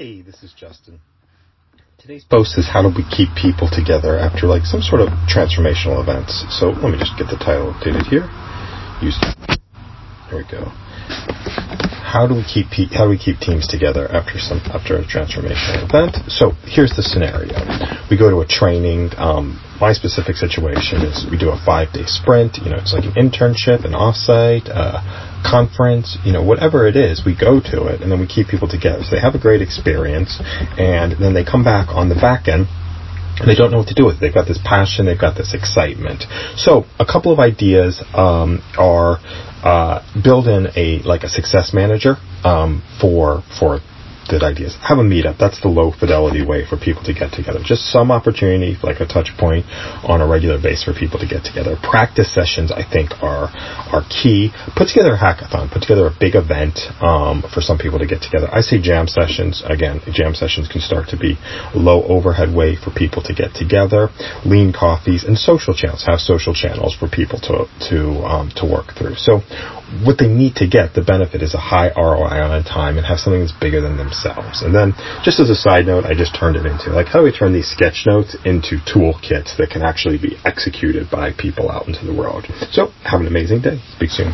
Hey, this is Justin. Today's post is how do we keep people together after like some sort of transformational events. So let me just get the title updated here. Use there we go. How do we keep how do we keep teams together after some after a transformational event? So here's the scenario: we go to a training. Um, my specific situation is we do a five day sprint. You know, it's like an internship, an offsite, a conference. You know, whatever it is, we go to it, and then we keep people together. So they have a great experience, and then they come back on the back end and they don't know what to do with it. They've got this passion, they've got this excitement. So a couple of ideas um, are uh, build in a like a success manager um, for for good ideas. Have a meetup. That's the low fidelity way for people to get together. Just some opportunity, like a touch point on a regular basis for people to get together. Practice sessions, I think, are are key. Put together a hackathon. Put together a big event um, for some people to get together. I say jam sessions. Again, jam sessions can start to be low overhead way for people to get together. Lean coffees and social channels. Have social channels for people to to um, to work through. So what they need to get, the benefit is a high ROI on time and have something that's bigger than themselves. And then, just as a side note, I just turned it into like, how do we turn these sketch notes into toolkits that can actually be executed by people out into the world? So, have an amazing day. Speak soon.